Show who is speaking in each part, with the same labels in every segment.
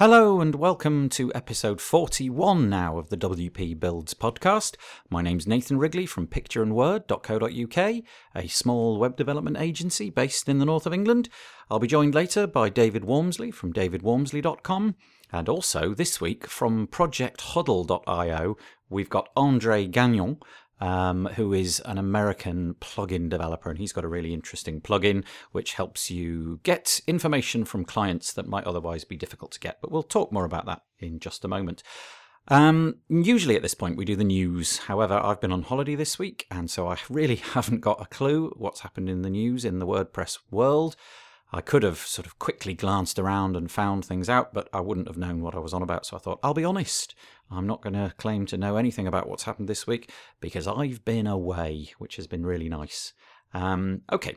Speaker 1: Hello and welcome to episode 41 now of the WP Builds podcast. My name's Nathan Wrigley from pictureandword.co.uk, a small web development agency based in the north of England. I'll be joined later by David Waumsley from davidwaumsley.com and also this week from projecthuddle.io we've got Andre Gagnon, um, who is an American plugin developer, and he's got a really interesting plugin which helps you get information from clients that might otherwise be difficult to get. But we'll talk more about that in just a moment. Um, usually at this point we do the news. However, I've been on holiday this week, and so I really haven't got a clue what's happened in the news in the WordPress world. I could have sort of quickly glanced around and found things out, but I wouldn't have known what I was on about. So I thought, I'll be honest. I'm not going to claim to know anything about what's happened this week because I've been away, which has been really nice. Um, okay.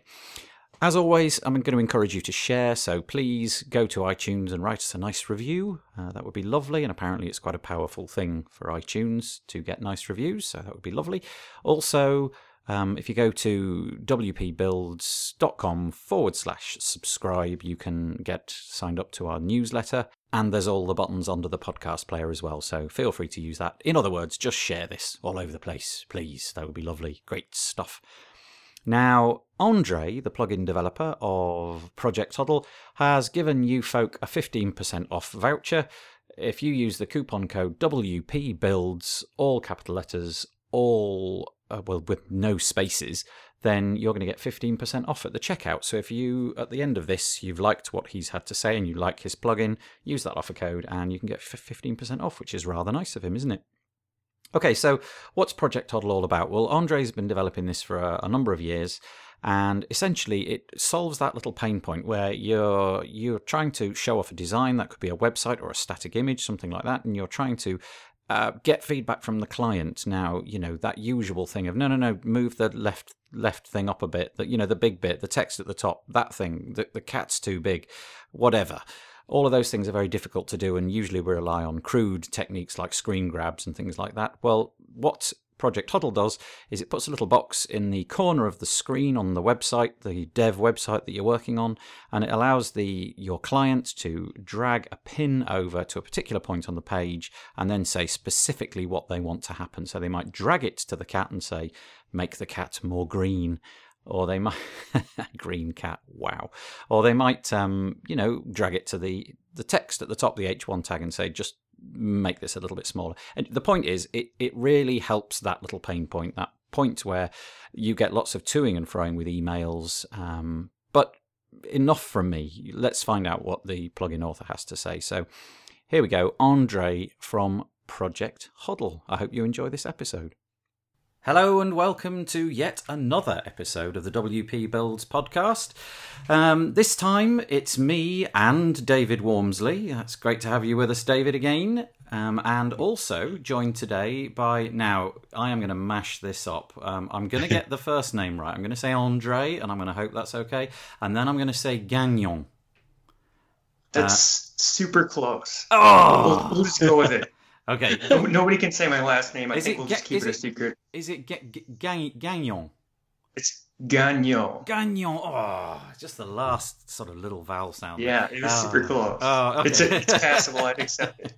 Speaker 1: As always, I'm going to encourage you to share, so please go to iTunes and write us a nice review. Uh, that would be lovely, and apparently it's quite a powerful thing for iTunes to get nice reviews, so that would be lovely. Also, um, if you go to wpbuilds.com forward slash subscribe, you can get signed up to our newsletter. And there's all the buttons under the podcast player as well. So feel free to use that. In other words, just share this all over the place, please. That would be lovely. Great stuff. Now, Andre, the plugin developer of Project Huddle, has given you folk a 15% off voucher. If you use the coupon code WPBuilds, all capital letters, all uh, well with no spaces, then you're going to get 15% off at the checkout. So if you at the end of this you've liked what he's had to say and you like his plugin, use that offer code and you can get 15% off, which is rather nice of him, isn't it? Okay, so what's Project Huddle all about? Well, Andre's been developing this for a, a number of years, and essentially it solves that little pain point where you're you're trying to show off a design that could be a website or a static image, something like that, and you're trying to uh, get feedback from the client. Now, you know that usual thing of no, no, no, move the left left thing up a bit. That you know the big bit, the text at the top, that thing, the, the cat's too big, whatever. All of those things are very difficult to do, and usually we rely on crude techniques like screen grabs and things like that. Well, what Project Huddle does is it puts a little box in the corner of the screen on the website, the dev website that you're working on, and it allows the your client to drag a pin over to a particular point on the page and then say specifically what they want to happen. So they might drag it to the cat and say, make the cat more green or they might green cat wow or they might um, you know drag it to the the text at the top the h1 tag and say just make this a little bit smaller. And the point is, it, it really helps that little pain point, that point where you get lots of toing and froing with emails. Um, but enough from me. Let's find out what the plugin author has to say. So here we go. Andre from Project Huddle. I hope you enjoy this episode. Hello and welcome to yet another episode of the WP Builds podcast. Um, this time it's me and David Waumsley. That's great to have you with us, David, again. Um, and also joined today by now I am going to mash this up. Um, I'm going to get the first name right. I'm going to say Andre, and I'm going to hope that's okay. And then I'm going to say Gagnon.
Speaker 2: That's uh, super close.
Speaker 1: Oh,
Speaker 2: we'll, we'll just go with it.
Speaker 1: Okay.
Speaker 2: Nobody can say my last name. I is think we'll just keep it, it, a secret.
Speaker 1: Is it Gagnon?
Speaker 2: It's Gagnon.
Speaker 1: Gagnon. Oh, just the last sort of little vowel sound.
Speaker 2: Yeah, it was oh. super close.
Speaker 1: Oh, okay.
Speaker 2: it's, a, it's passable. I'd accept it.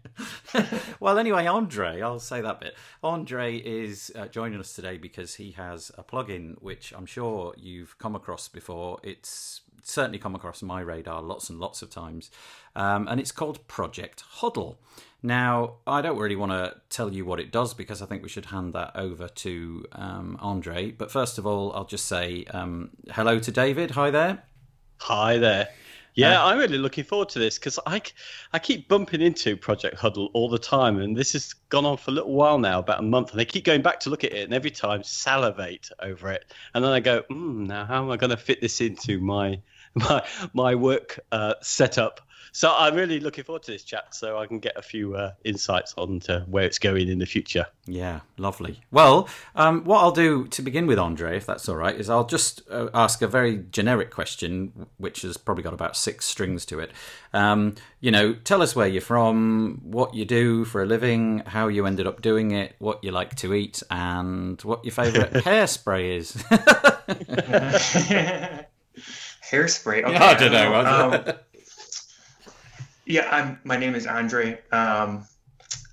Speaker 1: well, anyway, Andre, I'll say that bit. Andre is uh, joining us today because he has a plugin which I'm sure you've come across before. It's certainly come across my radar lots and lots of times, um, and it's called Project Huddle. Now, I don't really want to tell you what it does because I think we should hand that over to um, Andre. But first of all, I'll just say um, hello to David. Hi there.
Speaker 3: Hi there. Yeah, uh, I'm really looking forward to this because I, I keep bumping into Project Huddle all the time, and this has gone on for a little while now, about a month, and I keep going back to look at it, and every time salivate over it, and then I go, mm, now how am I going to fit this into my my my work uh, setup? So I'm really looking forward to this chat, so I can get a few uh, insights on to where it's going in the future.
Speaker 1: Yeah, lovely. Well, um, what I'll do to begin with, Andre, if that's all right, is I'll just uh, ask a very generic question, which has probably got about six strings to it. Um, you know, tell us where you're from, what you do for a living, how you ended up doing it, what you like to eat, and what your favourite hairspray is.
Speaker 2: hairspray. Okay,
Speaker 1: I don't know.
Speaker 2: Um, yeah, I'm. My name is Andre. Um,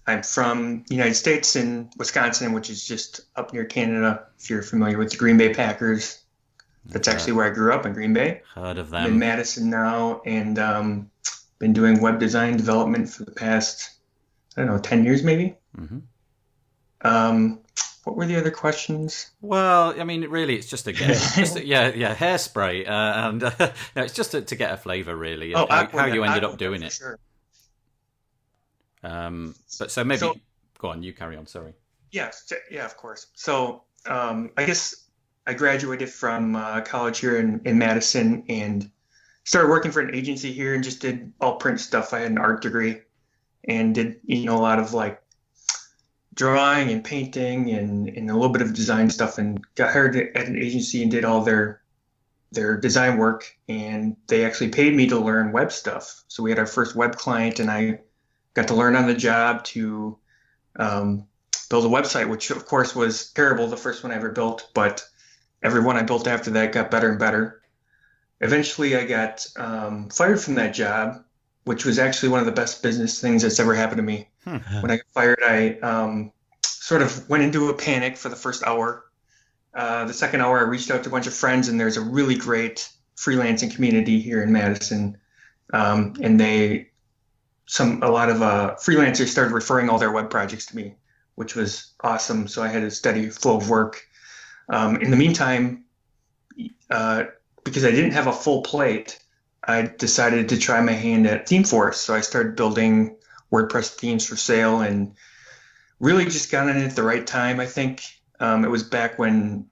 Speaker 2: I'm from the United States in Wisconsin, which is just up near Canada. If you're familiar with the Green Bay Packers, that's actually where I grew up in Green Bay.
Speaker 1: Heard of
Speaker 2: I'm in
Speaker 1: them?
Speaker 2: Madison now, and um, been doing web design development for the past I don't know ten years maybe.
Speaker 1: hmm
Speaker 2: Um, what were the other questions?
Speaker 1: Well, I mean, really, it's just a get, just a, yeah, yeah, hairspray, uh, and uh, no, it's just to, to get a flavour, really, and how, how you ended up doing it.
Speaker 2: Sure.
Speaker 1: Um, but so maybe
Speaker 2: So-
Speaker 1: go on, you carry on. Sorry.
Speaker 2: Yes, yeah, of course. So um, I guess I graduated from uh, college here in, in Madison and started working for an agency here and just did all print stuff. I had an art degree and did you know a lot of like drawing and painting and, and a little bit of design stuff and got hired at an agency and did all their their design work and they actually paid me to learn web stuff. So we had our first web client and I got to learn on the job to um, build a website, which of course was terrible, the first one I ever built, but every one I built after that got better and better. Eventually, I got um, fired from that job, which was actually one of the best business things that's ever happened to me.
Speaker 1: Hmm.
Speaker 2: When I got fired, I um, sort of went into a panic for the first hour. Uh, the second hour, I reached out to a bunch of friends, and there's a really great freelancing community here in Madison, um, and they some a lot of uh, freelancers started referring all their web projects to me, which was awesome. So I had a steady flow of work. Um, in the meantime, uh, because I didn't have a full plate, I decided to try my hand at ThemeForest. So I started building WordPress themes for sale and really just got in at the right time. I think um, it was back when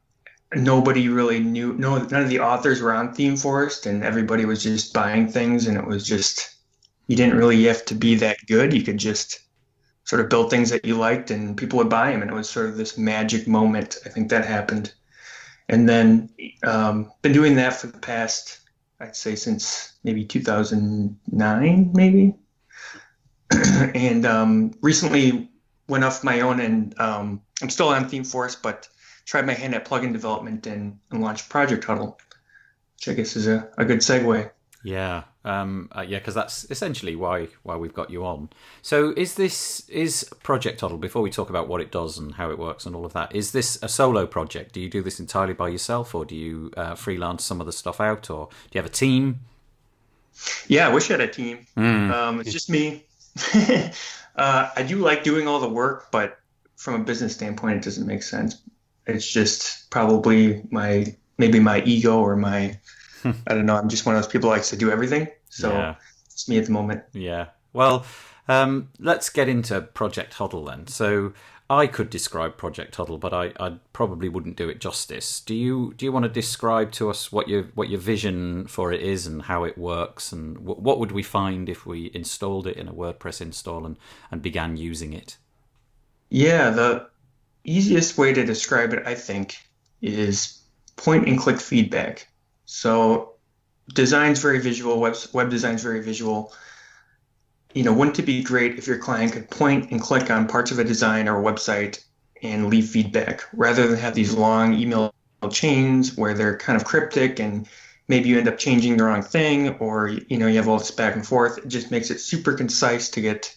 Speaker 2: nobody really knew, no, none of the authors were on ThemeForest and everybody was just buying things and it was just you didn't really have to be that good. You could just sort of build things that you liked and people would buy them. And it was sort of this magic moment. I think that happened. And then um, been doing that for the past, I'd say since maybe 2009, maybe. and um, recently went off my own and um, I'm still on Theme ThemeForest, but tried my hand at plugin development and, and launched Project Huddle, which I guess is a, a good segue.
Speaker 1: Yeah, um, uh, yeah, because that's essentially why why we've got you on. So, is this is Project Huddle? Before we talk about what it does and how it works and all of that, is this a solo project? Do you do this entirely by yourself, or do you uh, freelance some of the stuff out, or do you have a team?
Speaker 2: Yeah, I wish I had a team.
Speaker 1: Mm.
Speaker 2: Um, it's just me. uh, I do like doing all the work, but from a business standpoint, it doesn't make sense. It's just probably my maybe my ego or my I don't know. I'm just one of those people who likes to do everything. So
Speaker 1: Yeah.
Speaker 2: it's me at the moment.
Speaker 1: Yeah. Well, um, let's get into Project Huddle then. So I could describe Project Huddle, but I, I probably wouldn't do it justice. Do you do you want to describe to us what your what your vision for it is and how it works and w- what would we find if we installed it in a WordPress install and, and began using it?
Speaker 2: Yeah, the easiest way to describe it, I think, is point and click feedback. So design's very visual, web, web design's very visual. You know, wouldn't it be great if your client could point and click on parts of a design or a website and leave feedback rather than have these long email chains where they're kind of cryptic and maybe you end up changing the wrong thing or you know you have all this back and forth? It just makes it super concise to get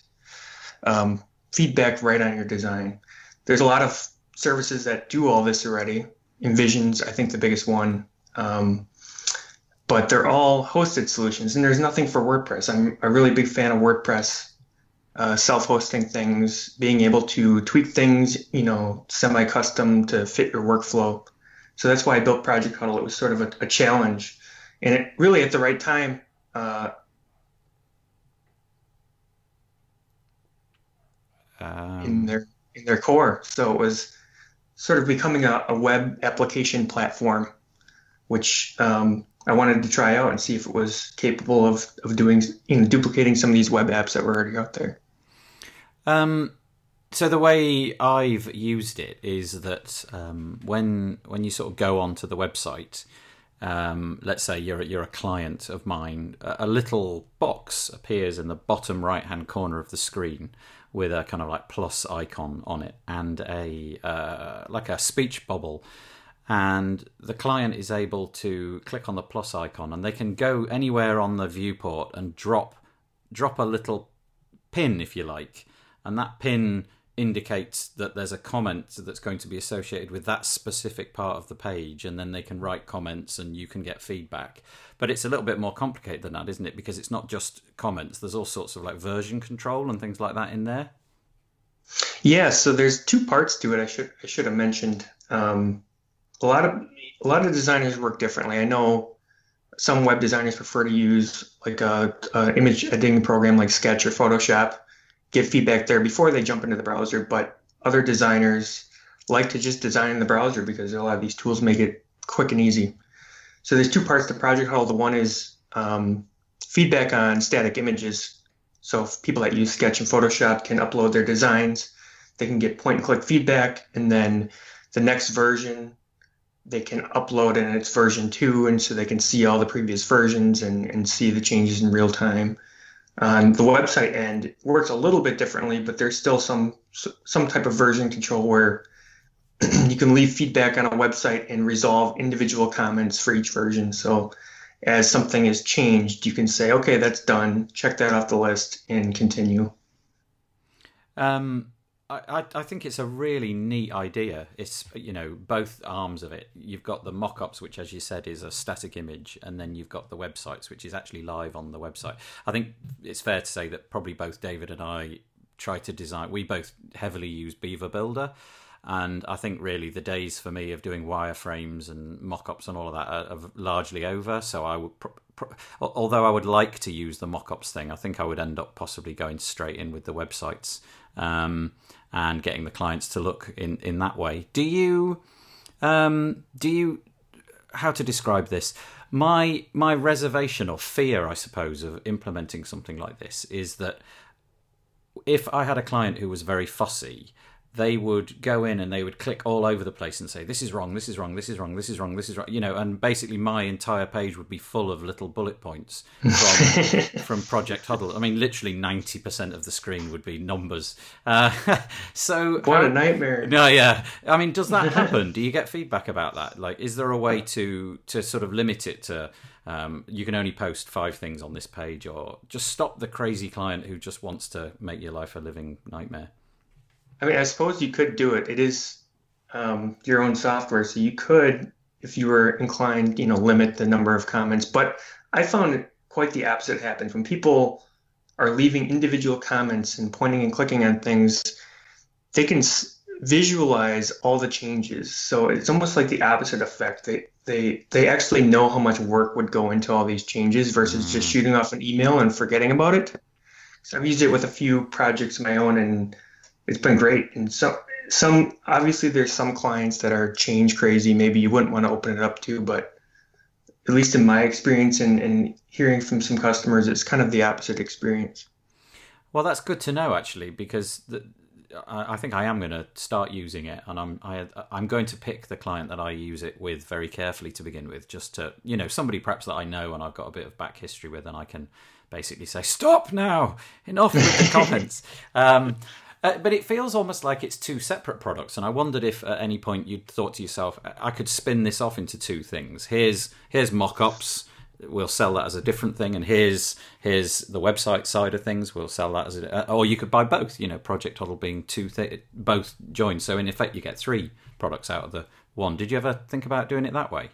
Speaker 2: um, feedback right on your design. There's a lot of services that do all this already. InVision's i think the biggest one. Um, but they're all hosted solutions and there's nothing for wordpress. I'm a really big fan of wordpress uh, self-hosting things being able to tweak things you know semi-custom to fit your workflow. So that's why i built project huddle. It was sort of a, a challenge. And it really at the right time uh,
Speaker 1: Um,
Speaker 2: in their in their core. So it was sort of becoming a, a web application platform, which um, I wanted to try out and see if it was capable of, of doing you know duplicating some of these web apps that were already out there.
Speaker 1: Um, so the way I've used it is that um, when when you sort of go onto the website, um, let's say you're you're a client of mine, a little box appears in the bottom right hand corner of the screen with a kind of like plus icon on it and a uh, like a speech bubble and the client is able to click on the plus icon and they can go anywhere on the viewport and drop drop a little pin if you like. And that pin indicates that there's a comment that's going to be associated with that specific part of the page and then they can write comments and you can get feedback. But it's a little bit more complicated than that isn't it? Because it's not just comments. There's all sorts of like version control and things like that in there.
Speaker 2: Yeah so there's two parts to it i should i should have mentioned. Um, a lot of a lot of designers work differently i know some web designers prefer to use like a, a image editing program like sketch or photoshop get feedback there before they jump into the browser. But other designers like to just design in the browser because a lot of these tools make it quick and easy. So there's two parts to Project Huddle. The one is um, feedback on static images. So people that use Sketch and Photoshop can upload their designs. They can get point and click feedback, and then the next version they can upload and it's version two, and so they can see all the previous versions and, and see the changes in real time. On the website end works a little bit differently, but there's still some some type of version control where you can leave feedback on a website and resolve individual comments for each version. So as something is changed, you can say, okay, that's done, check that off the list, and continue.
Speaker 1: Um, I, I think it's a really neat idea. It's you know both arms of it. You've got the mock-ups, which, as you said, is a static image, and then you've got the websites, which is actually live on the website. I think it's fair to say that probably both David and I try to design. We both heavily use Beaver Builder, and I think really the days for me of doing wireframes and mock-ups and all of that are, are largely over. So I would. although I would like to use the mock-ups thing, I think I would end up possibly going straight in with the websites um, and getting the clients to look in, in that way. Do you um, do you how to describe this? My my reservation or fear, I suppose, of implementing something like this is that if I had a client who was very fussy they would go in and they would click all over the place and say this is wrong this is wrong this is wrong this is wrong this is wrong you know and basically my entire page would be full of little bullet points from, from project huddle. I mean literally 90% of the screen would be numbers. Uh, so
Speaker 2: what a nightmare.
Speaker 1: No yeah. I mean does that happen? Do you get feedback about that? Like is there a way to to sort of limit it to um, you can only post five things on this page or just stop the crazy client who just wants to make your life a living nightmare
Speaker 2: I mean, I suppose you could do it. It is um, your own software, so you could, if you were inclined, you know, limit the number of comments. But I found quite the opposite happens when people are leaving individual comments and pointing and clicking on things. They can visualize all the changes, so it's almost like the opposite effect. They they they actually know how much work would go into all these changes versus mm. just shooting off an email and forgetting about it. So I've used it with a few projects of my own and it's been great. And so some obviously there's some clients that are change crazy. Maybe you wouldn't want to open it up to, but at least in my experience and, and hearing from some customers, it's kind of the opposite experience.
Speaker 1: Well, that's good to know actually, because the, I think I am going to start using it, and I'm I, am i am going to pick the client that I use it with very carefully to begin with, just to you know somebody perhaps that I know and I've got a bit of back history with, and I can basically say stop now, enough with the comments. Um, uh, but it feels almost like it's two separate products, and I wondered if at any point you'd thought to yourself, I could spin this off into two things. Here's here's mock-ups. We'll sell that as a different thing, and here's here's the website side of things. We'll sell that as a, uh, or you could buy both. You know, Project Huddle being two th- both joined, so in effect you get three products out of the one. Did you ever think about doing it that way?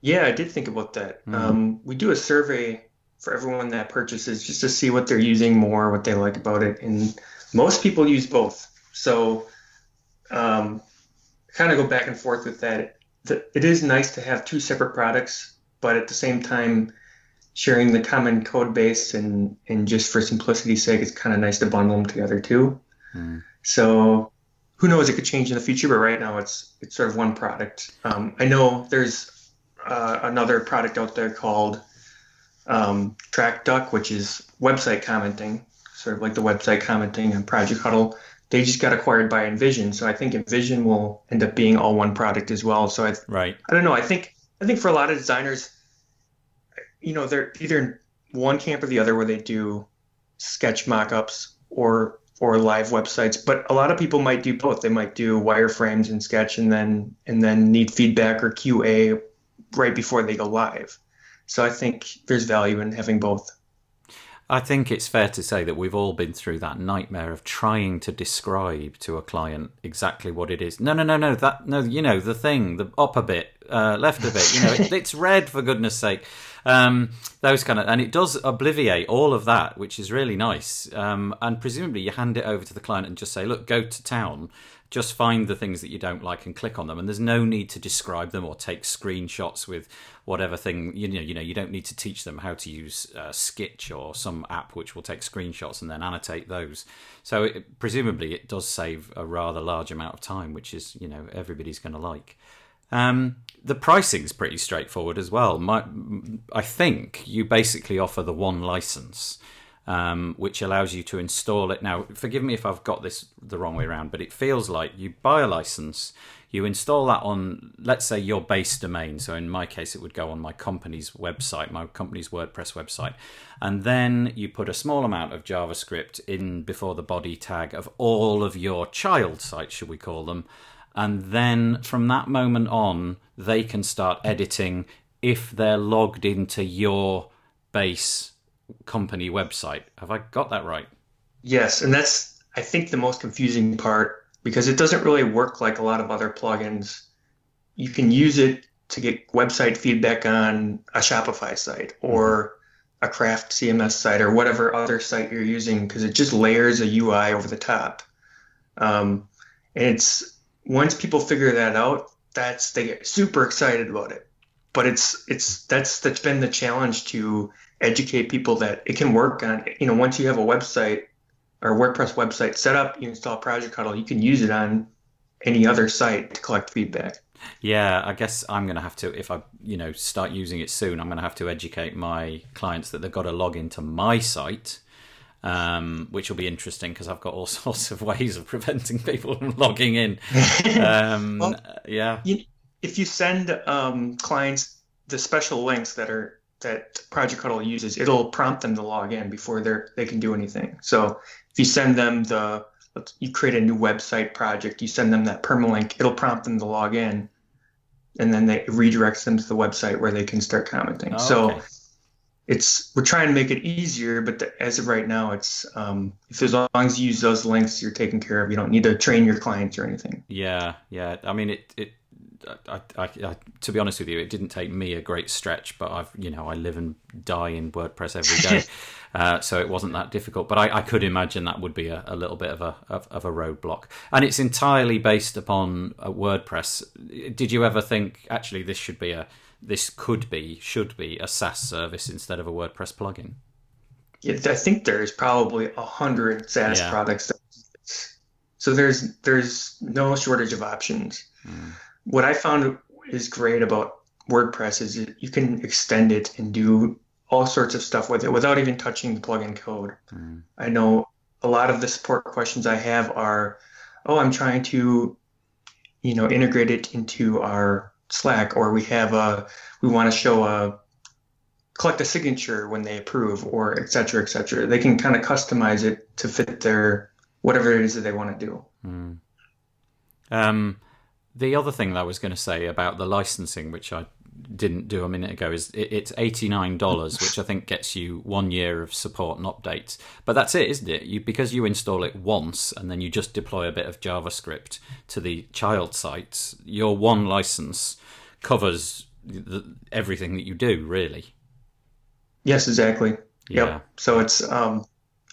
Speaker 2: Yeah, I did think about that. Mm-hmm. Um, we do a survey for everyone that purchases just to see what they're using more, what they like about it, and most people use both. So, um, kind of go back and forth with that. It is nice to have two separate products, but at the same time, sharing the common code base and, and just for simplicity's sake, it's kind of nice to bundle them together too. Mm. So, who knows? It could change in the future, but right now it's it's sort of one product. Um, I know there's uh, another product out there called um, TrackDuck, which is website commenting, sort of like the website commenting on Project Huddle. They just got acquired by InVision. so I think InVision will end up being all one product as well. So I,
Speaker 1: right.
Speaker 2: I don't know. I think I think for a lot of designers, you know, they're either in one camp or the other, where they do sketch mockups or or live websites. But a lot of people might do both. They might do wireframes and sketch, and then and then need feedback or QA right before they go live. So I think there's value in having both.
Speaker 1: I think it's fair to say that we've all been through that nightmare of trying to describe to a client exactly what it is. No, no, no, no. That no, you know the thing, the up a bit, uh, left a bit. You know, it, it's red for goodness sake. Um, those kind of, and it does obliviate all of that, which is really nice. Um, and presumably, you hand it over to the client and just say, "Look, go to town." Just find the things that you don't like and click on them. And there's no need to describe them or take screenshots with whatever thing you know you know you don't need to teach them how to use uh, sketch or some app which will take screenshots and then annotate those. So it, presumably it does save a rather large amount of time which is you know everybody's going to like. Um, the pricing's pretty straightforward as well. My, i think you basically offer the one license um, which allows you to install it. Now, forgive me if I've got this the wrong way around, but it feels like you buy a license, you install that on, let's say, your base domain. So in my case, it would go on my company's website, my company's WordPress website. And then you put a small amount of JavaScript in before the body tag of all of your child sites, should we call them. And then from that moment on, they can start editing if they're logged into your base company website. Have I got that right?
Speaker 2: Yes, and that's I think the most confusing part because it doesn't really work like a lot of other plugins. You can use it to get website feedback on a Shopify site or a craft CMS site or whatever other site you're using because it just layers a UI over the top. Um, and it's once people figure that out, that's they get super excited about it. But it's it's that's that's been the challenge to educate people that it can work on, you know, once you have a website or WordPress website set up, you install Project Huddle, you can use it on any other site to collect feedback.
Speaker 1: Yeah, I guess I'm going to have to, if I, you know, start using it soon, I'm going to have to educate my clients that they've got to log into my site, um, which will be interesting because I've got all sorts of ways of preventing people from logging in. Um, well, yeah.
Speaker 2: You, if you send um, clients the special links that are that Project Huddle uses, it'll prompt them to log in before they they can do anything. So if you send them the you create a new website project, you send them that permalink, it'll prompt them to log in, and then they redirects them to the website where they can start commenting. Oh, so okay. it's we're trying to make it easier, but the, as of right now, it's um, if as long as you use those links, you're taken care of. You don't need to train your clients or anything.
Speaker 1: Yeah, yeah. I mean, it it I, I, I, to be honest with you, it didn't take me a great stretch, but I've, you know, I live and die in WordPress every day, uh, so it wasn't that difficult. But I, I could imagine that would be a, a little bit of a of, of, a roadblock, and it's entirely based upon uh, WordPress. Did you ever think actually this should be a this could be should be a SaaS service instead of a WordPress plugin?
Speaker 2: Yeah, I think there's probably a hundred SaaS yeah. products. So there's there's no shortage of options. Mm what I found is great about WordPress is you can extend it and do all sorts of stuff with it without even touching the plugin code. Mm. I know a lot of the support questions I have are, oh, I'm trying to, you know, integrate it into our Slack, or we have a, we want to show a, collect a signature when they approve, or et cetera, et cetera. They can kind of customize it to fit their whatever it is that they want to do.
Speaker 1: Mm. Um, the other thing that I was going to say about the licensing, which I didn't do a minute ago, is it's eighty nine dollars, which I think gets you one year of support and updates. But that's it, isn't it? You because you install it once and then you just deploy a bit of JavaScript to the child sites. Your one license covers the, everything that you do, really.
Speaker 2: Yes, exactly. Yeah. Yep. So it's um,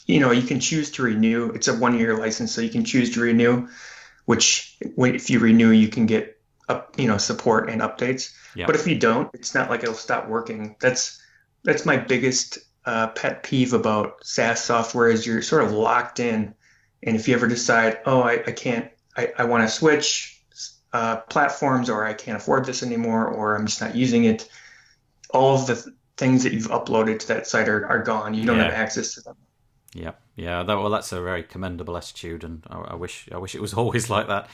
Speaker 2: you know, you can choose to renew. It's a one year license, so you can choose to renew which if you renew, you can get up, you know, support and updates. But if you don't, it's not like it'll stop working. That's that's my biggest uh, pet peeve about SaaS software is you're sort of locked in, and if you ever decide, oh, I, I can't, I, I want to switch, uh, platforms, or I can't afford this anymore, or I'm just not using it, all of the th- things that you've uploaded to that site are, are gone. You don't yeah. have access to them.
Speaker 1: Yeah, yeah. That, well, that's a very commendable attitude, and I, I wish I wish it was always like that.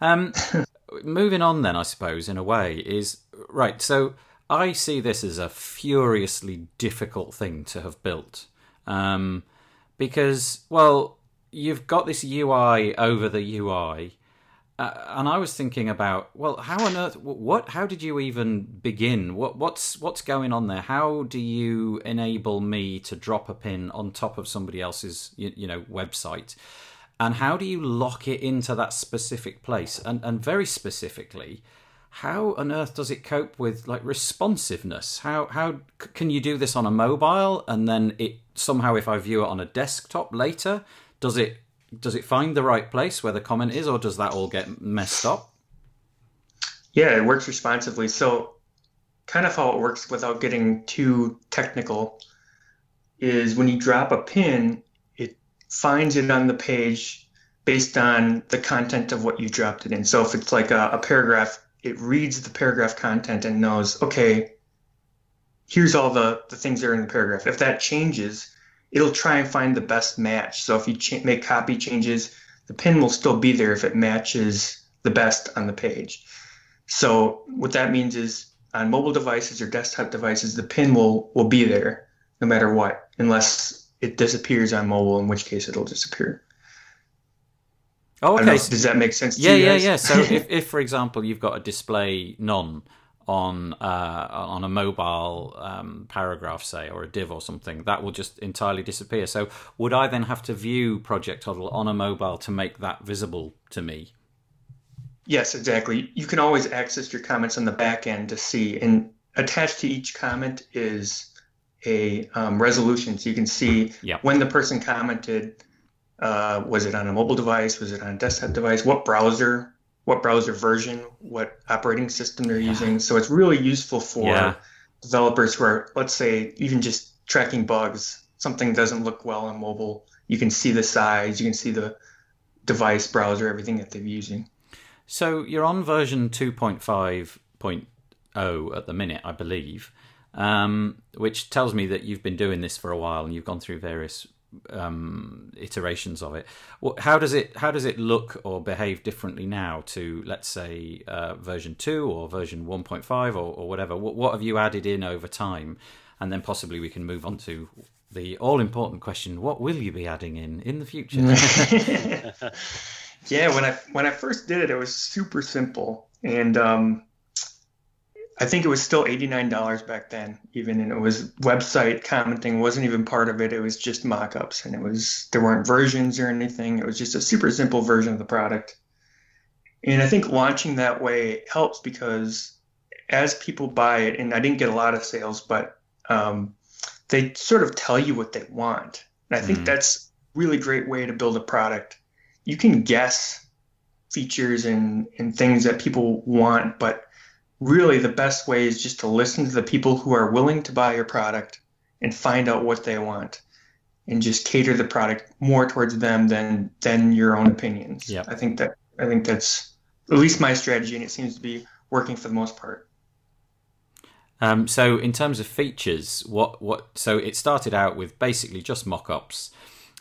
Speaker 1: Um, moving on, then I suppose in a way is right. So I see this as a furiously difficult thing to have built, um, because well, you've got this UI over the UI. Uh, and I was thinking about, well, how on earth, what, how did you even begin? What, what's, what's going on there? How do you enable me to drop a pin on top of somebody else's, you, you know, website? And how do you lock it into that specific place? And, and very specifically, how on earth does it cope with like responsiveness? How, how can you do this on a mobile and then it somehow, if I view it on a desktop later, does it does it find the right place where the comment is, or does that all get messed up?
Speaker 2: Yeah, it works responsively. So, kind of how it works without getting too technical is when you drop a pin, it finds it on the page based on the content of what you dropped it in. So, if it's like a, a paragraph, it reads the paragraph content and knows, okay, here's all the, the things that are in the paragraph. If that changes, it'll try and find the best match. So if you cha- make copy changes, the pin will still be there if it matches the best on the page. So what that means is on mobile devices or desktop devices, the pin will will be there no matter what, unless it disappears on mobile, in which case it'll disappear.
Speaker 1: Oh, okay.
Speaker 2: Know, does that make sense?
Speaker 1: yeah, yeah, yeah. So if, if, for example, you've got a display none on uh, on a mobile um, paragraph, say, or a div or something, that will just entirely disappear. So, would I then have to view Project Huddle on a mobile to make that visible to me?
Speaker 2: Yes, exactly. You can always access your comments on the back end to see, and attached to each comment is a um, resolution, so you can see yep. when the person commented. Uh, was it on a mobile device? Was it on a desktop device? What browser what browser version, what operating system they're using. So it's really useful for yeah. developers who are, let's say, even just tracking bugs. Something doesn't look well on mobile. You can see the size, you can see the device, browser, everything that they're using.
Speaker 1: So you're on version 2.5.0 at the minute, I believe, um, which tells me that you've been doing this for a while and you've gone through various um, iterations of it. How does it how does it look or behave differently now to let's say uh, version two or version one point five or, or whatever? What, what have you added in over time? And then possibly we can move on to the all important question: What will you be adding in in the future?
Speaker 2: yeah, when I when I first did it, it was super simple, and um, I think it was still $89 back then, even, and it was website commenting wasn't even part of it. It was just mock-ups, and it was there weren't versions or anything. It was just a super simple version of the product. And I think launching that way helps because as people buy it, and I didn't get a lot of sales, but um, they sort of tell you what they want. And I think mm. that's really great way to build a product. You can guess features and, and things that people want, but really the best way is just to listen to the people who are willing to buy your product and find out what they want and just cater the product more towards them than than your own opinions.
Speaker 1: Yeah.
Speaker 2: I think that I think that's at least my strategy and it seems to be working for the most part.
Speaker 1: Um, so in terms of features, what what so it started out with basically just mock-ups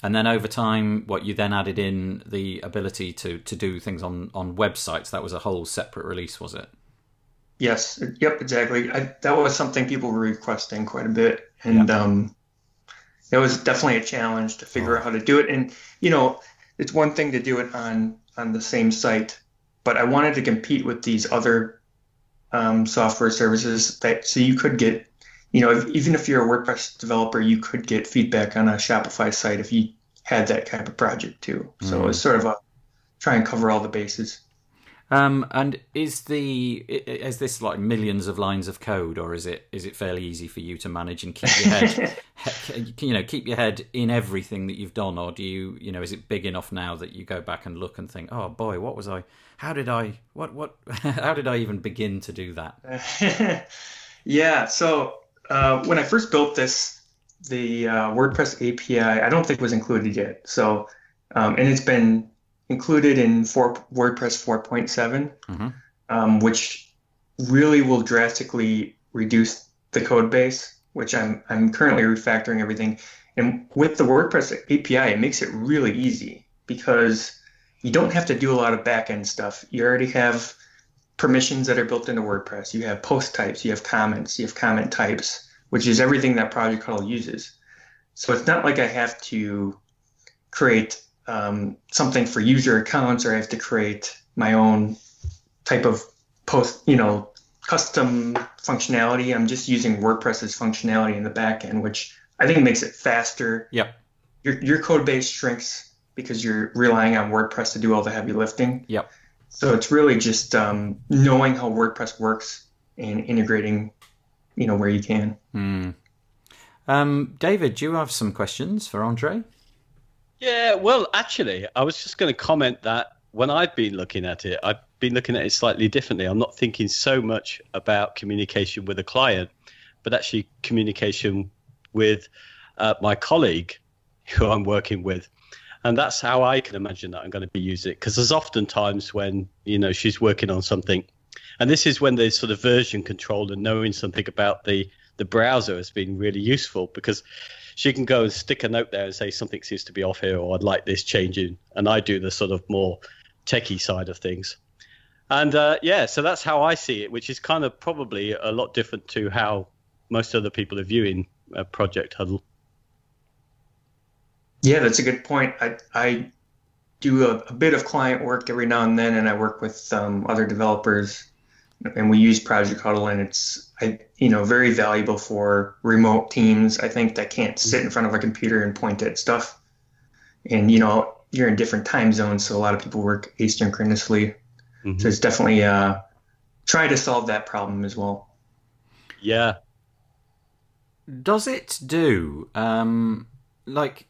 Speaker 1: and then over time what you then added in the ability to to do things on on websites that was a whole separate release was it
Speaker 2: Yes. Yep. Exactly. I, that was something people were requesting quite a bit, and yeah. um, it was definitely a challenge to figure oh. out how to do it. And you know, it's one thing to do it on on the same site, but I wanted to compete with these other um, software services that so you could get, you know, if, even if you're a WordPress developer, you could get feedback on a Shopify site if you had that type of project too. So mm. it was sort of a try and cover all the bases.
Speaker 1: Um, and is the is this like millions of lines of code, or is it is it fairly easy for you to manage and keep your head, you know, keep your head in everything that you've done, or do you, you know, is it big enough now that you go back and look and think, oh boy, what was I? How did I? What what? How did I even begin to do that?
Speaker 2: yeah. So uh, when I first built this, the uh, WordPress API I don't think was included yet. So um, and it's been included in four, WordPress 4.7, mm-hmm. um, which really will drastically reduce the code base, which I'm I'm currently refactoring everything. And with the WordPress API, it makes it really easy because you don't have to do a lot of backend stuff. You already have permissions that are built into WordPress. You have post types, you have comments, you have comment types, which is everything that Project Huddle uses. So it's not like I have to create um, something for user accounts or I have to create my own type of post, you know, custom functionality. I'm just using WordPress's functionality in the backend, which I think makes it faster.
Speaker 1: Yep.
Speaker 2: Your, your code base shrinks because you're relying on WordPress to do all the heavy lifting.
Speaker 1: Yep.
Speaker 2: So it's really just um, knowing how WordPress works and integrating, you know, where you can.
Speaker 1: Mm. Um, David, do you have some questions for Andre?
Speaker 3: Yeah, well, actually, I was just going to comment that when I've been looking at it, I've been looking at it slightly differently. I'm not thinking so much about communication with a client, but actually communication with uh, my colleague who I'm working with. And that's how I can imagine that I'm going to be using it. Because there's often times when, you know, she's working on something. And this is when there's sort of version control and knowing something about the, the browser has been really useful because she can go and stick a note there and say something seems to be off here or I'd like this changing. And I do the sort of more techie side of things. And uh, yeah, so that's how I see it, which is kind of probably a lot different to how most other people are viewing uh, Project Huddle.
Speaker 2: Yeah, that's a good point. I, I do a, a bit of client work every now and then, and I work with um, other developers, and we use Project Huddle, and it's I, you know very valuable for remote teams. I think that can't sit in front of a computer and point at stuff, and you know you're in different time zones, so a lot of people work asynchronously. Mm-hmm. So it's definitely uh, try to solve that problem as well.
Speaker 3: Yeah.
Speaker 1: Does it do um, like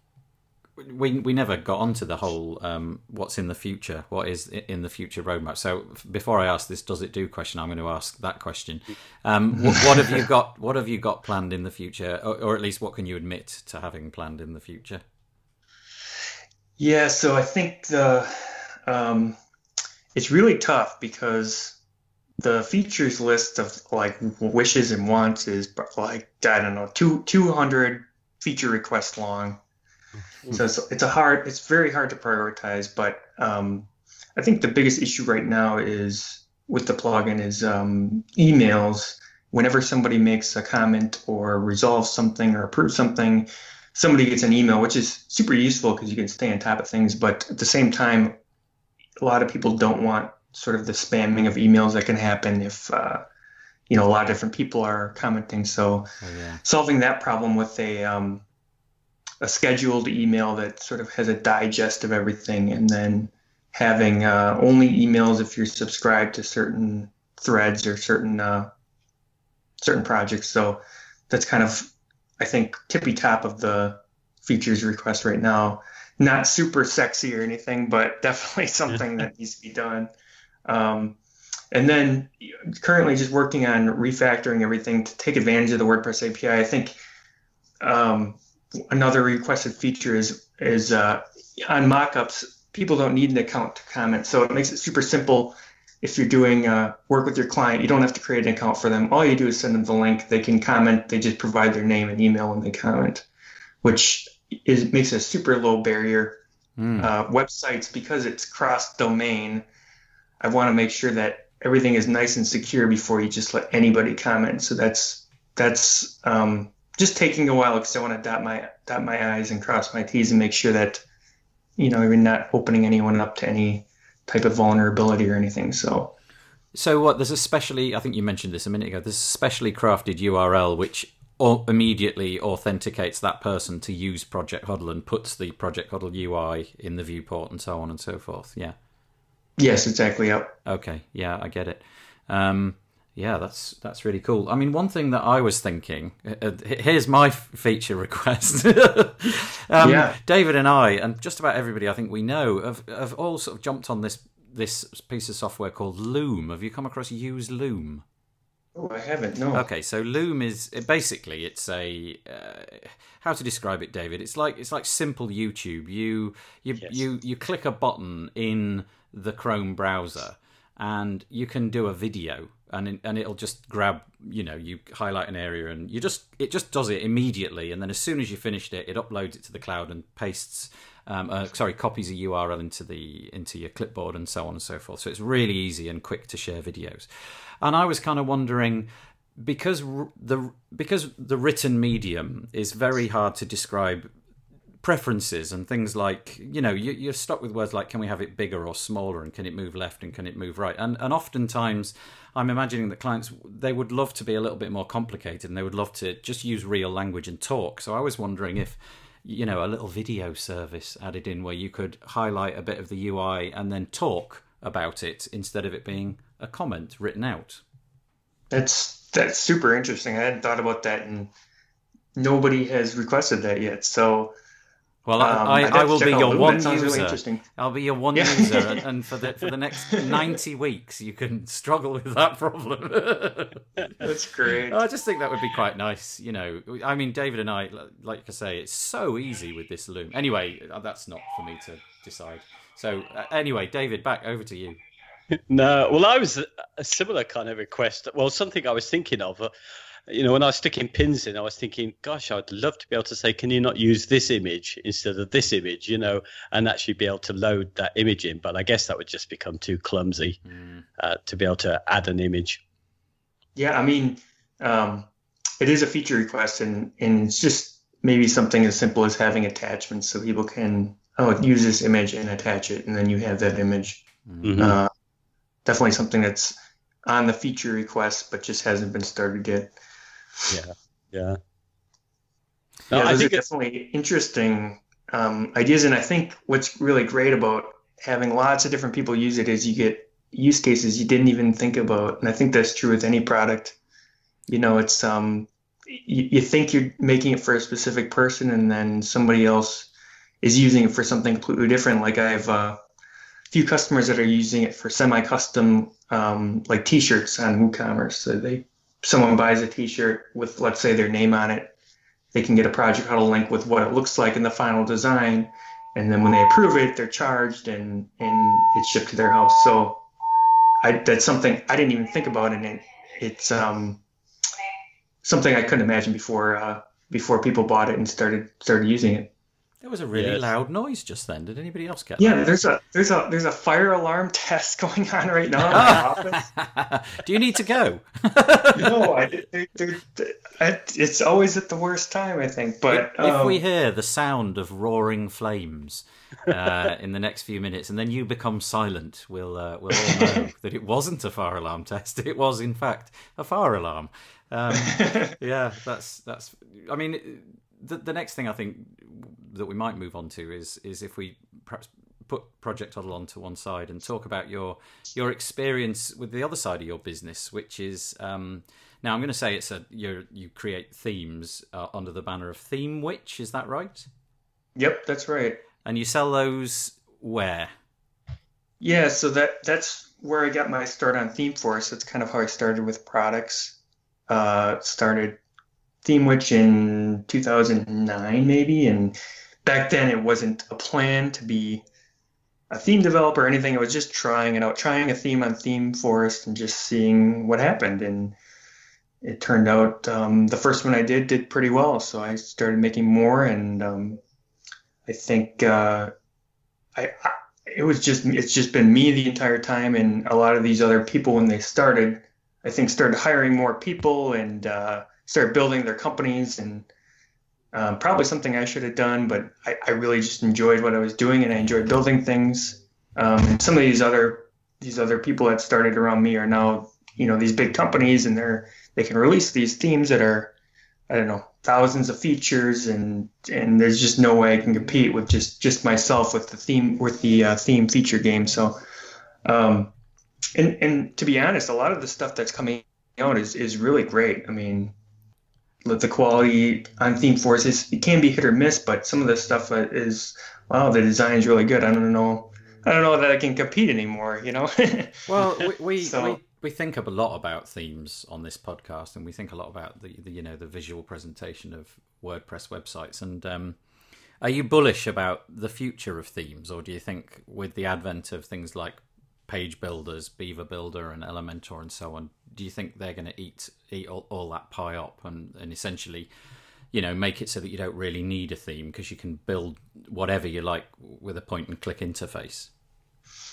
Speaker 1: we we never got onto the whole um, what's in the future, what is in the future roadmap. So before I ask this, does it do question, I'm going to ask that question. Um, what, what, have you got? What have you got planned in the future, or, or, at least what can you admit to having planned in the future?
Speaker 2: Yeah, so I think the um, it's really tough because the features list of like wishes and wants is like I don't know two two hundred feature requests long so it's, it's a hard, it's very hard to prioritize. But um, I think the biggest issue right now is with the plugin is um, emails. Whenever somebody makes a comment or resolves something or approves something, somebody gets an email, which is super useful because you can stay on top of things. But at the same time, a lot of people don't want sort of the spamming of emails that can happen if uh, you know a lot of different people are commenting. So oh, yeah. solving that problem with a um, a scheduled email that sort of has a digest of everything, and then having uh, only emails if you're subscribed to certain threads or certain uh, certain projects. So that's kind of I think tippy top of the features request right now. Not super sexy or anything, but definitely something that needs to be done. Um, and then currently just working on refactoring everything to take advantage of the WordPress API. I think um, another requested feature is is uh, on mockups. People don't need an account to comment, so it makes it super simple. If you're doing uh, work with your client, you don't have to create an account for them. All you do is send them the link. They can comment. They just provide their name and email when they comment, which is makes a super low barrier. Mm. Uh, websites because it's cross domain. I want to make sure that everything is nice and secure before you just let anybody comment. So that's that's um, just taking a while because I want to dot my dot my i's and cross my t's and make sure that you know you're not opening anyone up to any type of vulnerability or anything. So.
Speaker 1: So what? There's a specially. I think you mentioned this a minute ago. There's a specially crafted URL which immediately authenticates that person to use Project Huddle and puts the Project Huddle UI in the viewport and so on and so forth. Yeah.
Speaker 2: Yes, exactly. Yep.
Speaker 1: Okay. Yeah, I get it. Um, yeah, that's that's really cool. I mean, one thing that I was thinking. Uh, uh here's my feature request. um, yeah. David and I, and just about everybody I think we know, have, have all sort of jumped on this this piece of software called Loom. Have you come across Use Loom?
Speaker 2: Oh, I haven't. No.
Speaker 1: Okay, so Loom is basically it's a uh, how to describe it, David? It's like it's like simple YouTube. You you yes. you you click a button in the Chrome browser, and you can do a video, and and it'll just grab you know you highlight an area, and you just it just does it immediately, and then as soon as you finished it, it uploads it to the cloud and pastes. Um, uh, sorry, copies a URL into the into your clipboard and so on and so forth. So it's really easy and quick to share videos. And I was kind of wondering because the because the written medium is very hard to describe preferences and things like you know you, are stuck with words like can we have it bigger or smaller and can it move left and can it move right and and oftentimes i'm imagining that clients they would love to be a little bit more complicated and they would love to just use real language and talk so i was wondering if you know a little video service added in where you could highlight a bit of the ui and then talk about it instead of it being a comment written out.
Speaker 2: That's that's super interesting. I hadn't thought about that, and nobody has requested that yet. So,
Speaker 1: well, um, I, I, will be your one user. Really I'll be your one yeah. user, and for the for the next ninety weeks, you can struggle with that problem.
Speaker 2: that's great.
Speaker 1: I just think that would be quite nice. You know, I mean, David and I, like I say, it's so easy with this loom. Anyway, uh, that's not for me to decide. So, uh, anyway, David, back over to you.
Speaker 3: no, well, I was a similar kind of request. Well, something I was thinking of. Uh, you know, when I was sticking pins in, I was thinking, gosh, I'd love to be able to say, can you not use this image instead of this image, you know, and actually be able to load that image in. But I guess that would just become too clumsy mm. uh, to be able to add an image.
Speaker 2: Yeah, I mean, um, it is a feature request, and, and it's just maybe something as simple as having attachments so people can oh use this image and attach it, and then you have that image. Mm-hmm. Uh, definitely something that's on the feature request, but just hasn't been started yet.
Speaker 3: Yeah, yeah.
Speaker 2: No, yeah, those are definitely interesting um, ideas, and I think what's really great about having lots of different people use it is you get use cases you didn't even think about, and I think that's true with any product. You know, it's um, you, you think you're making it for a specific person, and then somebody else is using it for something completely different. Like I have uh, few customers that are using it for semi-custom um, like t-shirts on WooCommerce. So they someone buys a t-shirt with let's say their name on it, they can get a project huddle link with what it looks like in the final design, and then when they approve it, they're charged and and it's shipped to their house. So I, that's something I didn't even think about, and it, it's um, something I couldn't imagine before uh, before people bought it and started started using it.
Speaker 1: There was a really yes. loud noise just then. Did anybody else get
Speaker 2: yeah, that? Yeah, there's a there's a there's a fire alarm test going on right now in my
Speaker 1: office. Do you need to go?
Speaker 2: no, I, I, it's always at the worst time, I think. But
Speaker 1: if, um, if we hear the sound of roaring flames uh, in the next few minutes, and then you become silent, we'll uh, we'll all know that it wasn't a fire alarm test. It was, in fact, a fire alarm. Um, yeah, that's that's. I mean, the the next thing I think that we might move on to is is if we perhaps put Project Huddle onto one side and talk about your your experience with the other side of your business, which is um, now I'm going to say it's a you you create themes uh, under the banner of ThemeWitch. Is that right?
Speaker 2: Yep, that's right.
Speaker 1: And you sell those where?
Speaker 2: Yeah, so that that's where I got my start on ThemeForest. That's kind of how I started with products. Uh, started ThemeWitch in 2009 maybe, and back then it wasn't a plan to be a theme developer or anything. I was just trying it out, trying a theme on Theme Forest and just seeing what happened. And it turned out um, the first one I did did pretty well. So I started making more, and um, I think uh, I, I, it was just it's just been me the entire time, and a lot of these other people when they started, I think started hiring more people and uh, started building their companies and um, probably something I should have done, but I, I, really just enjoyed what I was doing and I enjoyed building things. Um, some of these other these other people that started around me are now you know these big companies and they're they can release these themes that are I don't know thousands of features and and there's just no way I can compete with just just myself with the theme with the uh, theme feature game. So um, and and to be honest, a lot of the stuff that's coming out is is really great. I mean the quality on ThemeForest is it can be hit or miss, but some of the stuff is wow, the design is really good. I don't know, I don't know that I can compete anymore. You know.
Speaker 1: well, we we, so. we we think a lot about themes on this podcast, and we think a lot about the, the you know the visual presentation of WordPress websites. And um, are you bullish about the future of themes, or do you think with the advent of things like page builders, Beaver Builder, and Elementor, and so on, do you think they're going to eat eat all, all that pie up and, and essentially, you know, make it so that you don't really need a theme because you can build whatever you like with a point and click interface?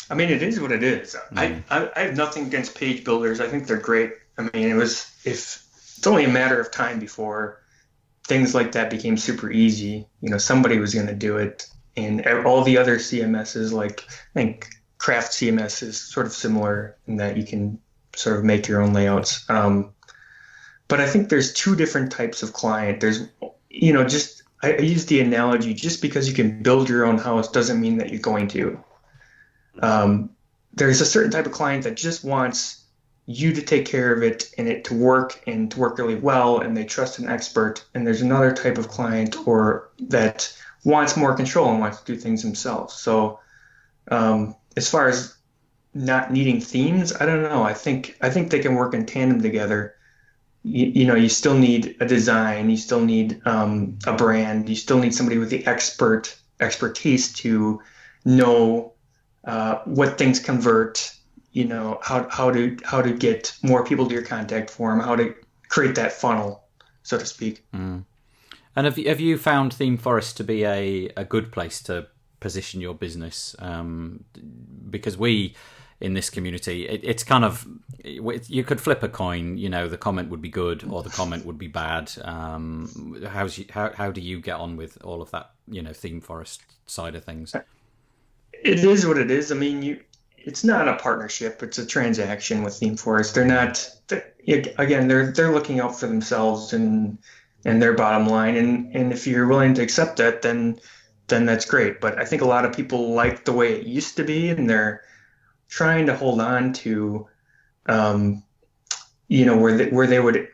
Speaker 2: I mean, it is what it is. Mm. I, I, I have nothing against page builders. I think they're great. I mean, it was if it's only a matter of time before things like that became super easy. You know, somebody was going to do it, and all the other CMSs, like I think Craft CMS, is sort of similar in that you can sort of make your own layouts. Um, but I think there's two different types of client. There's, you know, just I, I use the analogy: just because you can build your own house doesn't mean that you're going to. Um, there's a certain type of client that just wants you to take care of it and it to work and to work really well and they trust an expert and there's another type of client or that wants more control and wants to do things themselves so um, as far as not needing themes i don't know i think i think they can work in tandem together you, you know you still need a design you still need um, a brand you still need somebody with the expert expertise to know uh, what things convert, you know, how, how to how to get more people to your contact form, how to create that funnel, so to speak.
Speaker 1: Mm. And have you, have you found Theme Forest to be a, a good place to position your business? Um, because we in this community, it, it's kind of you could flip a coin. You know, the comment would be good or the comment would be bad. Um, how's you, how how do you get on with all of that? You know, Theme Forest side of things
Speaker 2: it is what it is. I mean, you it's not a partnership; it's a transaction with Theme Forest. They're not they're, again. They're they're looking out for themselves and and their bottom line. And and if you're willing to accept that, then then that's great. But I think a lot of people like the way it used to be, and they're trying to hold on to, um, you know, where they, where they would,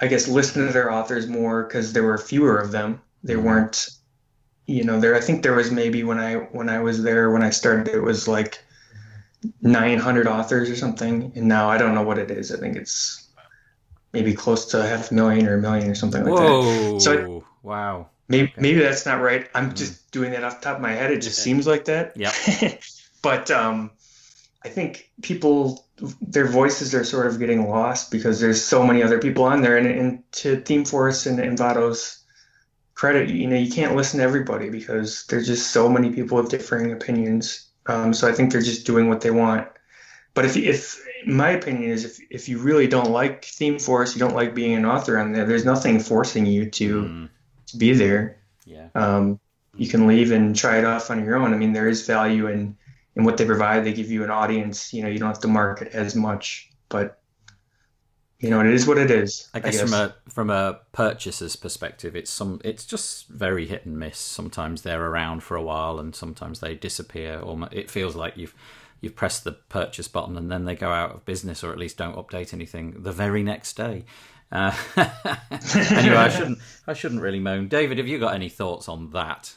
Speaker 2: I guess, listen to their authors more because there were fewer of them. They mm-hmm. weren't you know there i think there was maybe when i when i was there when i started it was like 900 authors or something and now i don't know what it is i think it's maybe close to half a million or a million or something like
Speaker 1: Whoa.
Speaker 2: that so
Speaker 1: wow
Speaker 2: maybe okay. maybe that's not right i'm mm. just doing that off the top of my head it just seems like that
Speaker 1: yeah
Speaker 2: but um i think people their voices are sort of getting lost because there's so many other people on there and, and to theme forest and envato's credit, you know, you can't listen to everybody because there's just so many people with differing opinions. Um, so I think they're just doing what they want. But if, if my opinion is, if, if you really don't like Theme Forest, you don't like being an author on there, there's nothing forcing you to mm. To be there.
Speaker 1: Yeah.
Speaker 2: Um, you can leave and try it off on your own. I mean, there is value in in what they provide. They give you an audience. You know, you don't have to market as much, but you know, it is what it is.
Speaker 1: I guess, I guess, from a from a purchaser's perspective, it's some it's just very hit and miss. Sometimes they're around for a while, and sometimes they disappear. Or it feels like you've you've pressed the purchase button, and then they go out of business, or at least don't update anything the very next day. Uh, anyway, I shouldn't I shouldn't really moan. David, have you got any thoughts on that?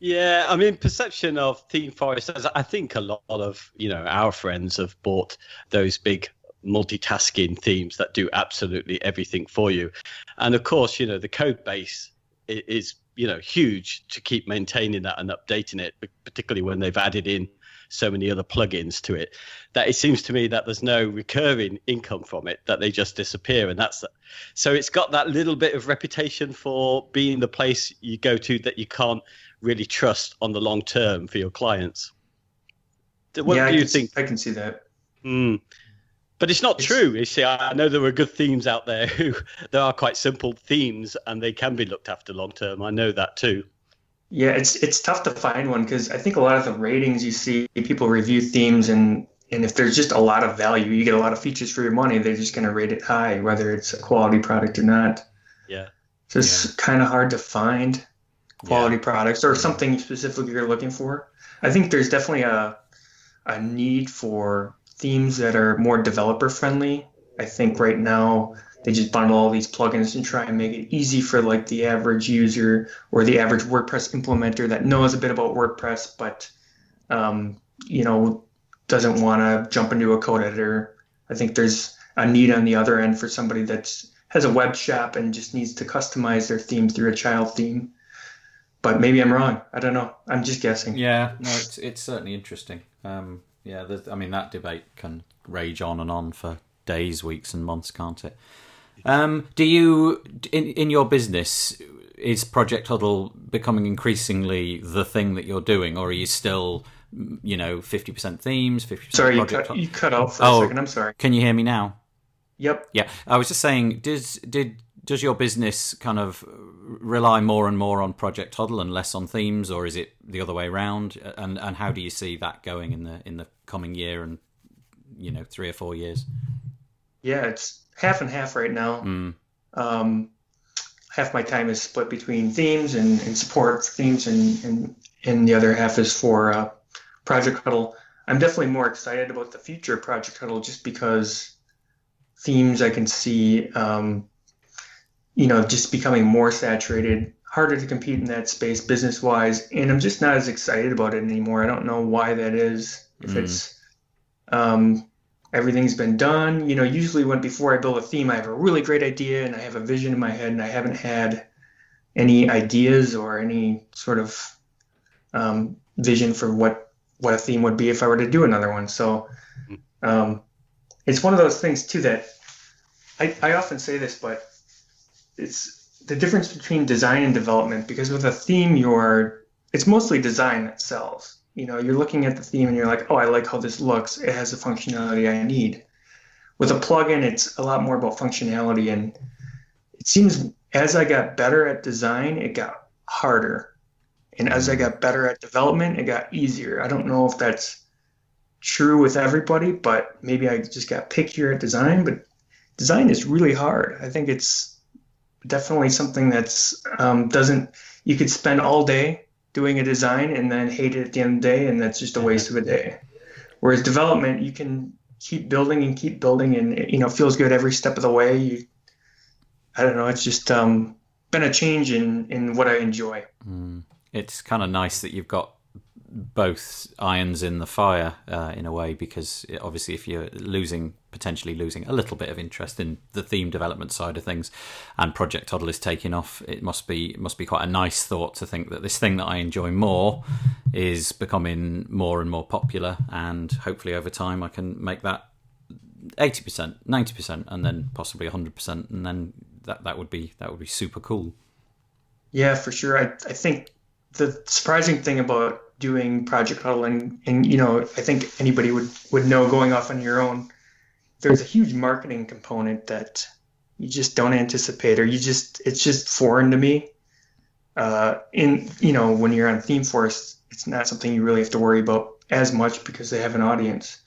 Speaker 3: Yeah, I mean, perception of Theme forests. I think a lot of you know our friends have bought those big multitasking themes that do absolutely everything for you. And of course, you know, the code base is, you know, huge to keep maintaining that and updating it, particularly when they've added in so many other plugins to it that it seems to me that there's no recurring income from it that they just disappear and that's so it's got that little bit of reputation for being the place you go to that you can't really trust on the long term for your clients
Speaker 2: what yeah, do you I think i can see that
Speaker 3: mm. But it's not it's, true. You see, I know there are good themes out there who there are quite simple themes and they can be looked after long term. I know that too.
Speaker 2: Yeah, it's it's tough to find one because I think a lot of the ratings you see, people review themes and and if there's just a lot of value, you get a lot of features for your money, they're just going to rate it high, whether it's a quality product or not.
Speaker 3: Yeah.
Speaker 2: So it's yeah. kind of hard to find quality yeah. products or something specifically you're looking for. I think there's definitely a a need for themes that are more developer friendly. I think right now they just bundle all these plugins and try and make it easy for like the average user or the average WordPress implementer that knows a bit about WordPress, but um, you know doesn't want to jump into a code editor. I think there's a need on the other end for somebody that has a web shop and just needs to customize their theme through a child theme. But maybe I'm wrong. I don't know. I'm just guessing.
Speaker 1: Yeah, no, it's it's certainly interesting. Um, yeah, I mean that debate can rage on and on for days, weeks, and months, can't it? Um, do you in in your business is Project Huddle becoming increasingly the thing that you're doing, or are you still you know, fifty percent themes, fifty percent.
Speaker 2: Sorry, you cut, you cut out for oh, a second. I'm sorry.
Speaker 1: Can you hear me now?
Speaker 2: Yep.
Speaker 1: Yeah, I was just saying, does did does your business kind of rely more and more on Project Huddle and less on themes, or is it the other way around? And and how do you see that going in the in the coming year and you know three or four years?
Speaker 2: Yeah, it's half and half right now.
Speaker 1: Mm.
Speaker 2: Um, half my time is split between themes and, and support themes, and, and and the other half is for uh, Project Huddle. I'm definitely more excited about the future of Project Huddle just because themes I can see, um, you know, just becoming more saturated, harder to compete in that space business wise, and I'm just not as excited about it anymore. I don't know why that is. If mm. it's um, everything's been done, you know, usually when before I build a theme, I have a really great idea and I have a vision in my head, and I haven't had any ideas or any sort of um, vision for what what a theme would be if I were to do another one. So um, it's one of those things too that I, I often say this, but it's the difference between design and development because with a theme you're it's mostly design that sells. You know, you're looking at the theme and you're like, oh, I like how this looks. It has the functionality I need. With a plugin, it's a lot more about functionality, and it seems as I got better at design, it got harder and as I got better at development, it got easier. I don't know if that's true with everybody, but maybe I just got pickier at design. But design is really hard. I think it's definitely something that's um, doesn't. You could spend all day doing a design and then hate it at the end of the day, and that's just a waste of a day. Whereas development, you can keep building and keep building, and you know feels good every step of the way. You, I don't know. It's just um, been a change in in what I enjoy.
Speaker 1: Mm it's kind of nice that you've got both irons in the fire uh, in a way because obviously if you're losing potentially losing a little bit of interest in the theme development side of things and project huddle is taking off it must be must be quite a nice thought to think that this thing that i enjoy more is becoming more and more popular and hopefully over time i can make that 80% 90% and then possibly 100% and then that that would be that would be super cool.
Speaker 2: Yeah for sure. I, I think the surprising thing about doing Project Huddle, and, and you know, I think anybody would, would know going off on your own, there's a huge marketing component that you just don't anticipate, or you just, it's just foreign to me. Uh, in, you know, when you're on theme ThemeForest, it's not something you really have to worry about as much because they have an audience.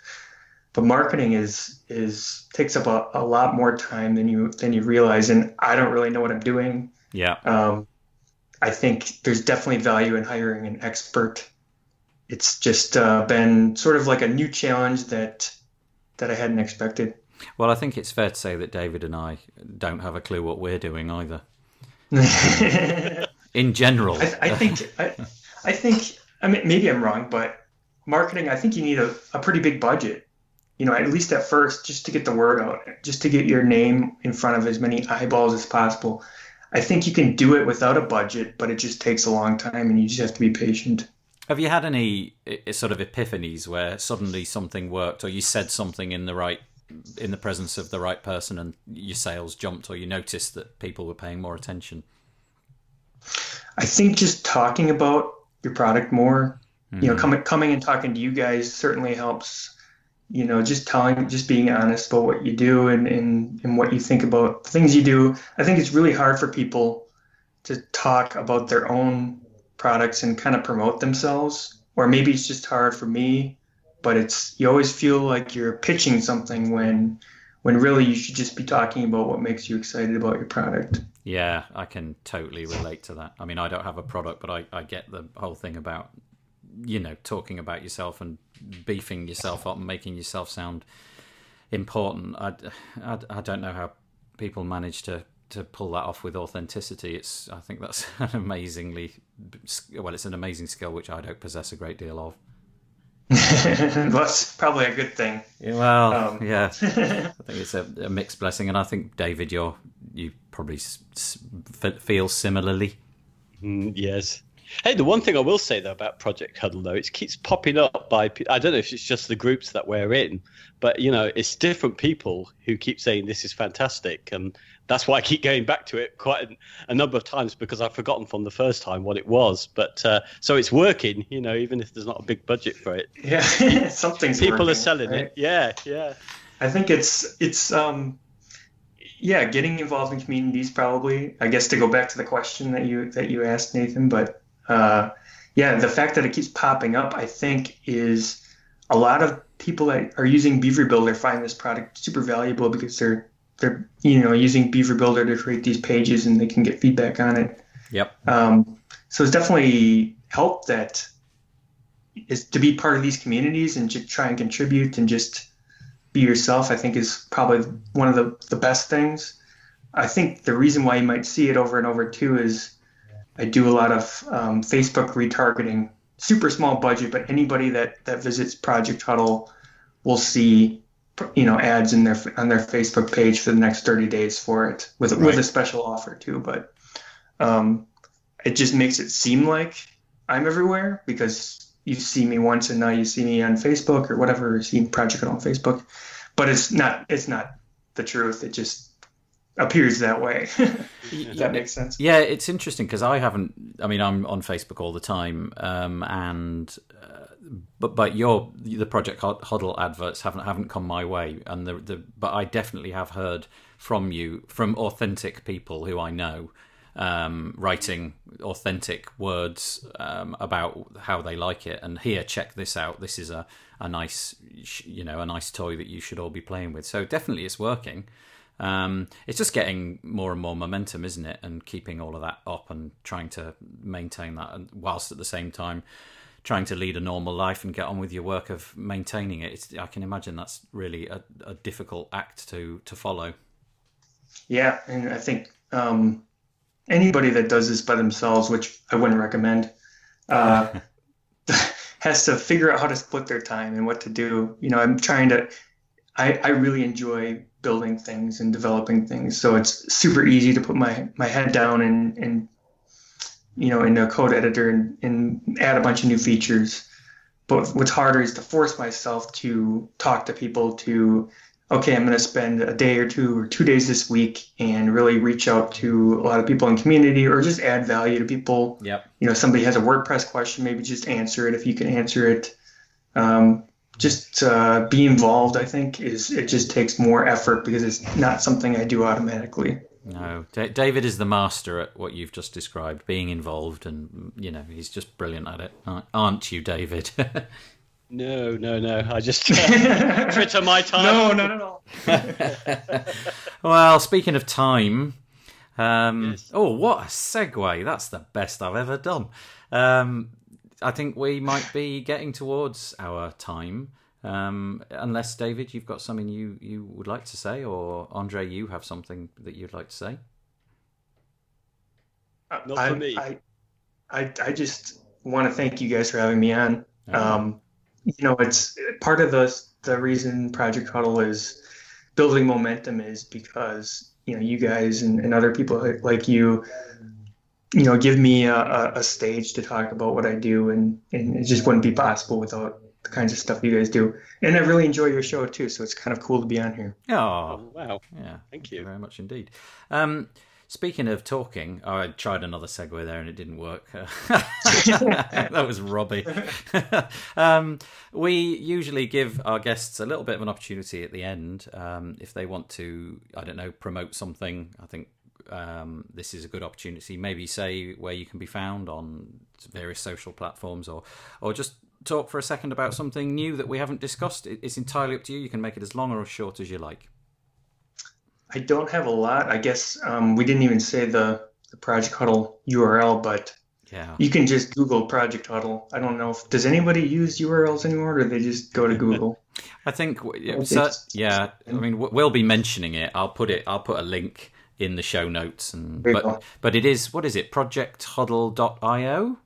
Speaker 2: But marketing is, is takes up a, a lot more time than you, than you realize. And I don't really know what I'm doing.
Speaker 1: Yeah.
Speaker 2: Um, I think there's definitely value in hiring an expert. It's just uh, been sort of like a new challenge that that I hadn't expected.
Speaker 1: Well, I think it's fair to say that David and I don't have a clue what we're doing either. in general,
Speaker 2: I, I think I, I, think I mean maybe I'm wrong, but marketing I think you need a, a pretty big budget. You know, at least at first, just to get the word out, just to get your name in front of as many eyeballs as possible I think you can do it without a budget, but it just takes a long time and you just have to be patient.
Speaker 1: Have you had any sort of epiphanies where suddenly something worked or you said something in the right in the presence of the right person and your sales jumped or you noticed that people were paying more attention?
Speaker 2: I think just talking about your product more, mm-hmm. you know, mm-hmm. coming coming and talking to you guys certainly helps you know, just telling, just being honest about what you do and, and, and what you think about things you do. I think it's really hard for people to talk about their own products and kind of promote themselves. Or maybe it's just hard for me, but it's, you always feel like you're pitching something when, when really you should just be talking about what makes you excited about your product.
Speaker 1: Yeah, I can totally relate to that. I mean, I don't have a product, but I, I get the whole thing about you know talking about yourself and beefing yourself up and making yourself sound important. I, I, I don't know how people manage to to pull that off with authenticity. It's I think that's an amazingly well, it's an amazing skill which I don't possess a great deal of.
Speaker 2: That's probably a good thing.
Speaker 1: Yeah, well, um, yeah, I think it's a, a, mixed blessing, and I think David, you're you probably s- s- feel similarly.
Speaker 3: Mm, yes. Hey, the one thing I will say though about Project Huddle though, it keeps popping up by I don't know if it's just the groups that we're in, but you know, it's different people who keep saying this is fantastic, and that's why I keep going back to it quite a, a number of times because I've forgotten from the first time what it was. But uh, so it's working, you know, even if there's not a big budget for it.
Speaker 2: Yeah, something's
Speaker 3: people
Speaker 2: working,
Speaker 3: are selling
Speaker 2: right?
Speaker 3: it. Yeah, yeah.
Speaker 2: I think it's it's um yeah, getting involved in communities probably. I guess to go back to the question that you that you asked Nathan, but uh, yeah, the fact that it keeps popping up, I think, is a lot of people that are using Beaver Builder find this product super valuable because they're they're you know using Beaver Builder to create these pages and they can get feedback on it.
Speaker 1: Yep.
Speaker 2: Um, so it's definitely helped that is to be part of these communities and to try and contribute and just be yourself. I think is probably one of the the best things. I think the reason why you might see it over and over too is I do a lot of um, Facebook retargeting, super small budget, but anybody that that visits Project Huddle will see, you know, ads in their on their Facebook page for the next 30 days for it with right. with a special offer too. But um, it just makes it seem like I'm everywhere because you see me once and now you see me on Facebook or whatever, you see Project on Facebook, but it's not it's not the truth. It just appears that way. if that makes sense.
Speaker 1: Yeah, it's interesting because I haven't. I mean, I'm on Facebook all the time, um, and uh, but but your the Project Huddle adverts haven't haven't come my way, and the the but I definitely have heard from you from authentic people who I know. Um, writing authentic words um, about how they like it, and here, check this out. This is a, a nice, you know, a nice toy that you should all be playing with. So definitely, it's working. Um, it's just getting more and more momentum, isn't it? And keeping all of that up and trying to maintain that, and whilst at the same time trying to lead a normal life and get on with your work of maintaining it. It's, I can imagine that's really a, a, difficult act to to follow.
Speaker 2: Yeah, and I think um, anybody that does this by themselves, which I wouldn't recommend, uh, has to figure out how to split their time and what to do. You know, I'm trying to. I, I really enjoy building things and developing things. So it's super easy to put my, my head down and, and you know, in a code editor and, and add a bunch of new features. But what's harder is to force myself to talk to people to, okay, I'm going to spend a day or two or two days this week and really reach out to a lot of people in community or just add value to people.
Speaker 1: Yep.
Speaker 2: You know, somebody has a WordPress question, maybe just answer it if you can answer it. Um, just uh, be involved i think is it just takes more effort because it's not something i do automatically.
Speaker 1: No. D- david is the master at what you've just described being involved and you know he's just brilliant at it. Aren't you david?
Speaker 3: No no no. I just uh, fritter my time.
Speaker 2: No not at all.
Speaker 1: Well speaking of time um, yes. oh what a segue. That's the best i've ever done. Um, I think we might be getting towards our time. Um, unless David, you've got something you, you would like to say, or Andre, you have something that you'd like to say.
Speaker 3: Not I, for me.
Speaker 2: I, I, I just want to thank you guys for having me on. Um, you know, it's part of the the reason Project Huddle is building momentum is because you know you guys and, and other people like you you know, give me a, a, stage to talk about what I do, and, and it just wouldn't be possible without the kinds of stuff you guys do. And I really enjoy your show too, so it's kind of cool to be on here.
Speaker 1: Oh,
Speaker 3: oh wow!
Speaker 1: Yeah,
Speaker 3: thank you
Speaker 1: very much indeed. Um, speaking of talking, oh, I tried another segue there and it didn't work. that was Robbie. um, we usually give our guests a little bit of an opportunity at the end um, if they want to, I don't know, promote something. I think um, this is a good opportunity. Maybe say where you can be found on various social platforms, or or just talk for a second about something new that we haven't discussed. It's entirely up to you. You can make it as long or as short as you like.
Speaker 2: I don't have a lot. I guess um, we didn't even say the, the Project Huddle URL, but
Speaker 1: yeah.
Speaker 2: you can just Google Project Huddle. I don't know if does anybody use URLs anymore, or they just go to Google.
Speaker 1: I think so, yeah. I mean, we'll be mentioning it. I'll put it. I'll put a link in the show notes. And but but it is what is it? Projecthuddle.io.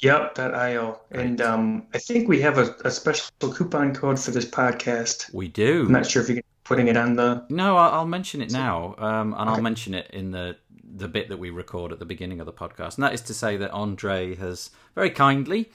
Speaker 2: Yep, .io. And um, I think we have a, a special coupon code for this podcast.
Speaker 1: We do.
Speaker 2: I'm not sure if you're putting it on the.
Speaker 1: No, I'll, I'll mention it now, um, and I'll mention it in the the bit that we record at the beginning of the podcast. And that is to say that Andre has very kindly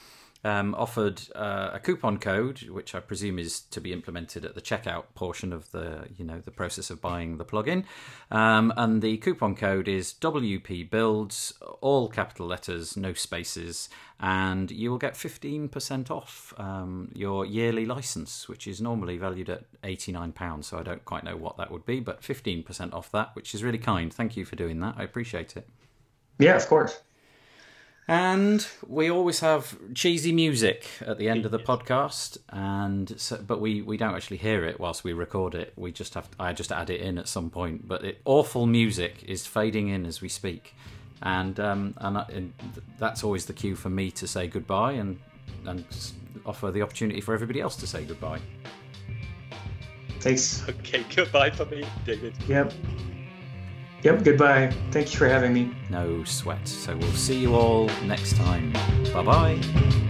Speaker 1: um, offered uh, a coupon code, which I presume is to be implemented at the checkout portion of the you know the process of buying the plugin. Um, and the coupon code is WP Builds, all capital letters, no spaces, and you will get fifteen percent off um, your yearly license, which is normally valued at eighty nine pounds. So I don't quite know what that would be, but fifteen percent off that, which is really kind. Thank you for doing that. I appreciate it.
Speaker 2: Yeah, of course.
Speaker 1: And we always have cheesy music at the end of the podcast, and so, but we, we don't actually hear it whilst we record it. We just have to, I just add it in at some point. But it, awful music is fading in as we speak, and um, and, I, and that's always the cue for me to say goodbye and and offer the opportunity for everybody else to say goodbye.
Speaker 2: Thanks.
Speaker 3: Okay, goodbye for me, David.
Speaker 2: Yep. Yep, goodbye. Thank you for having me.
Speaker 1: No sweat. So we'll see you all next time. Bye bye.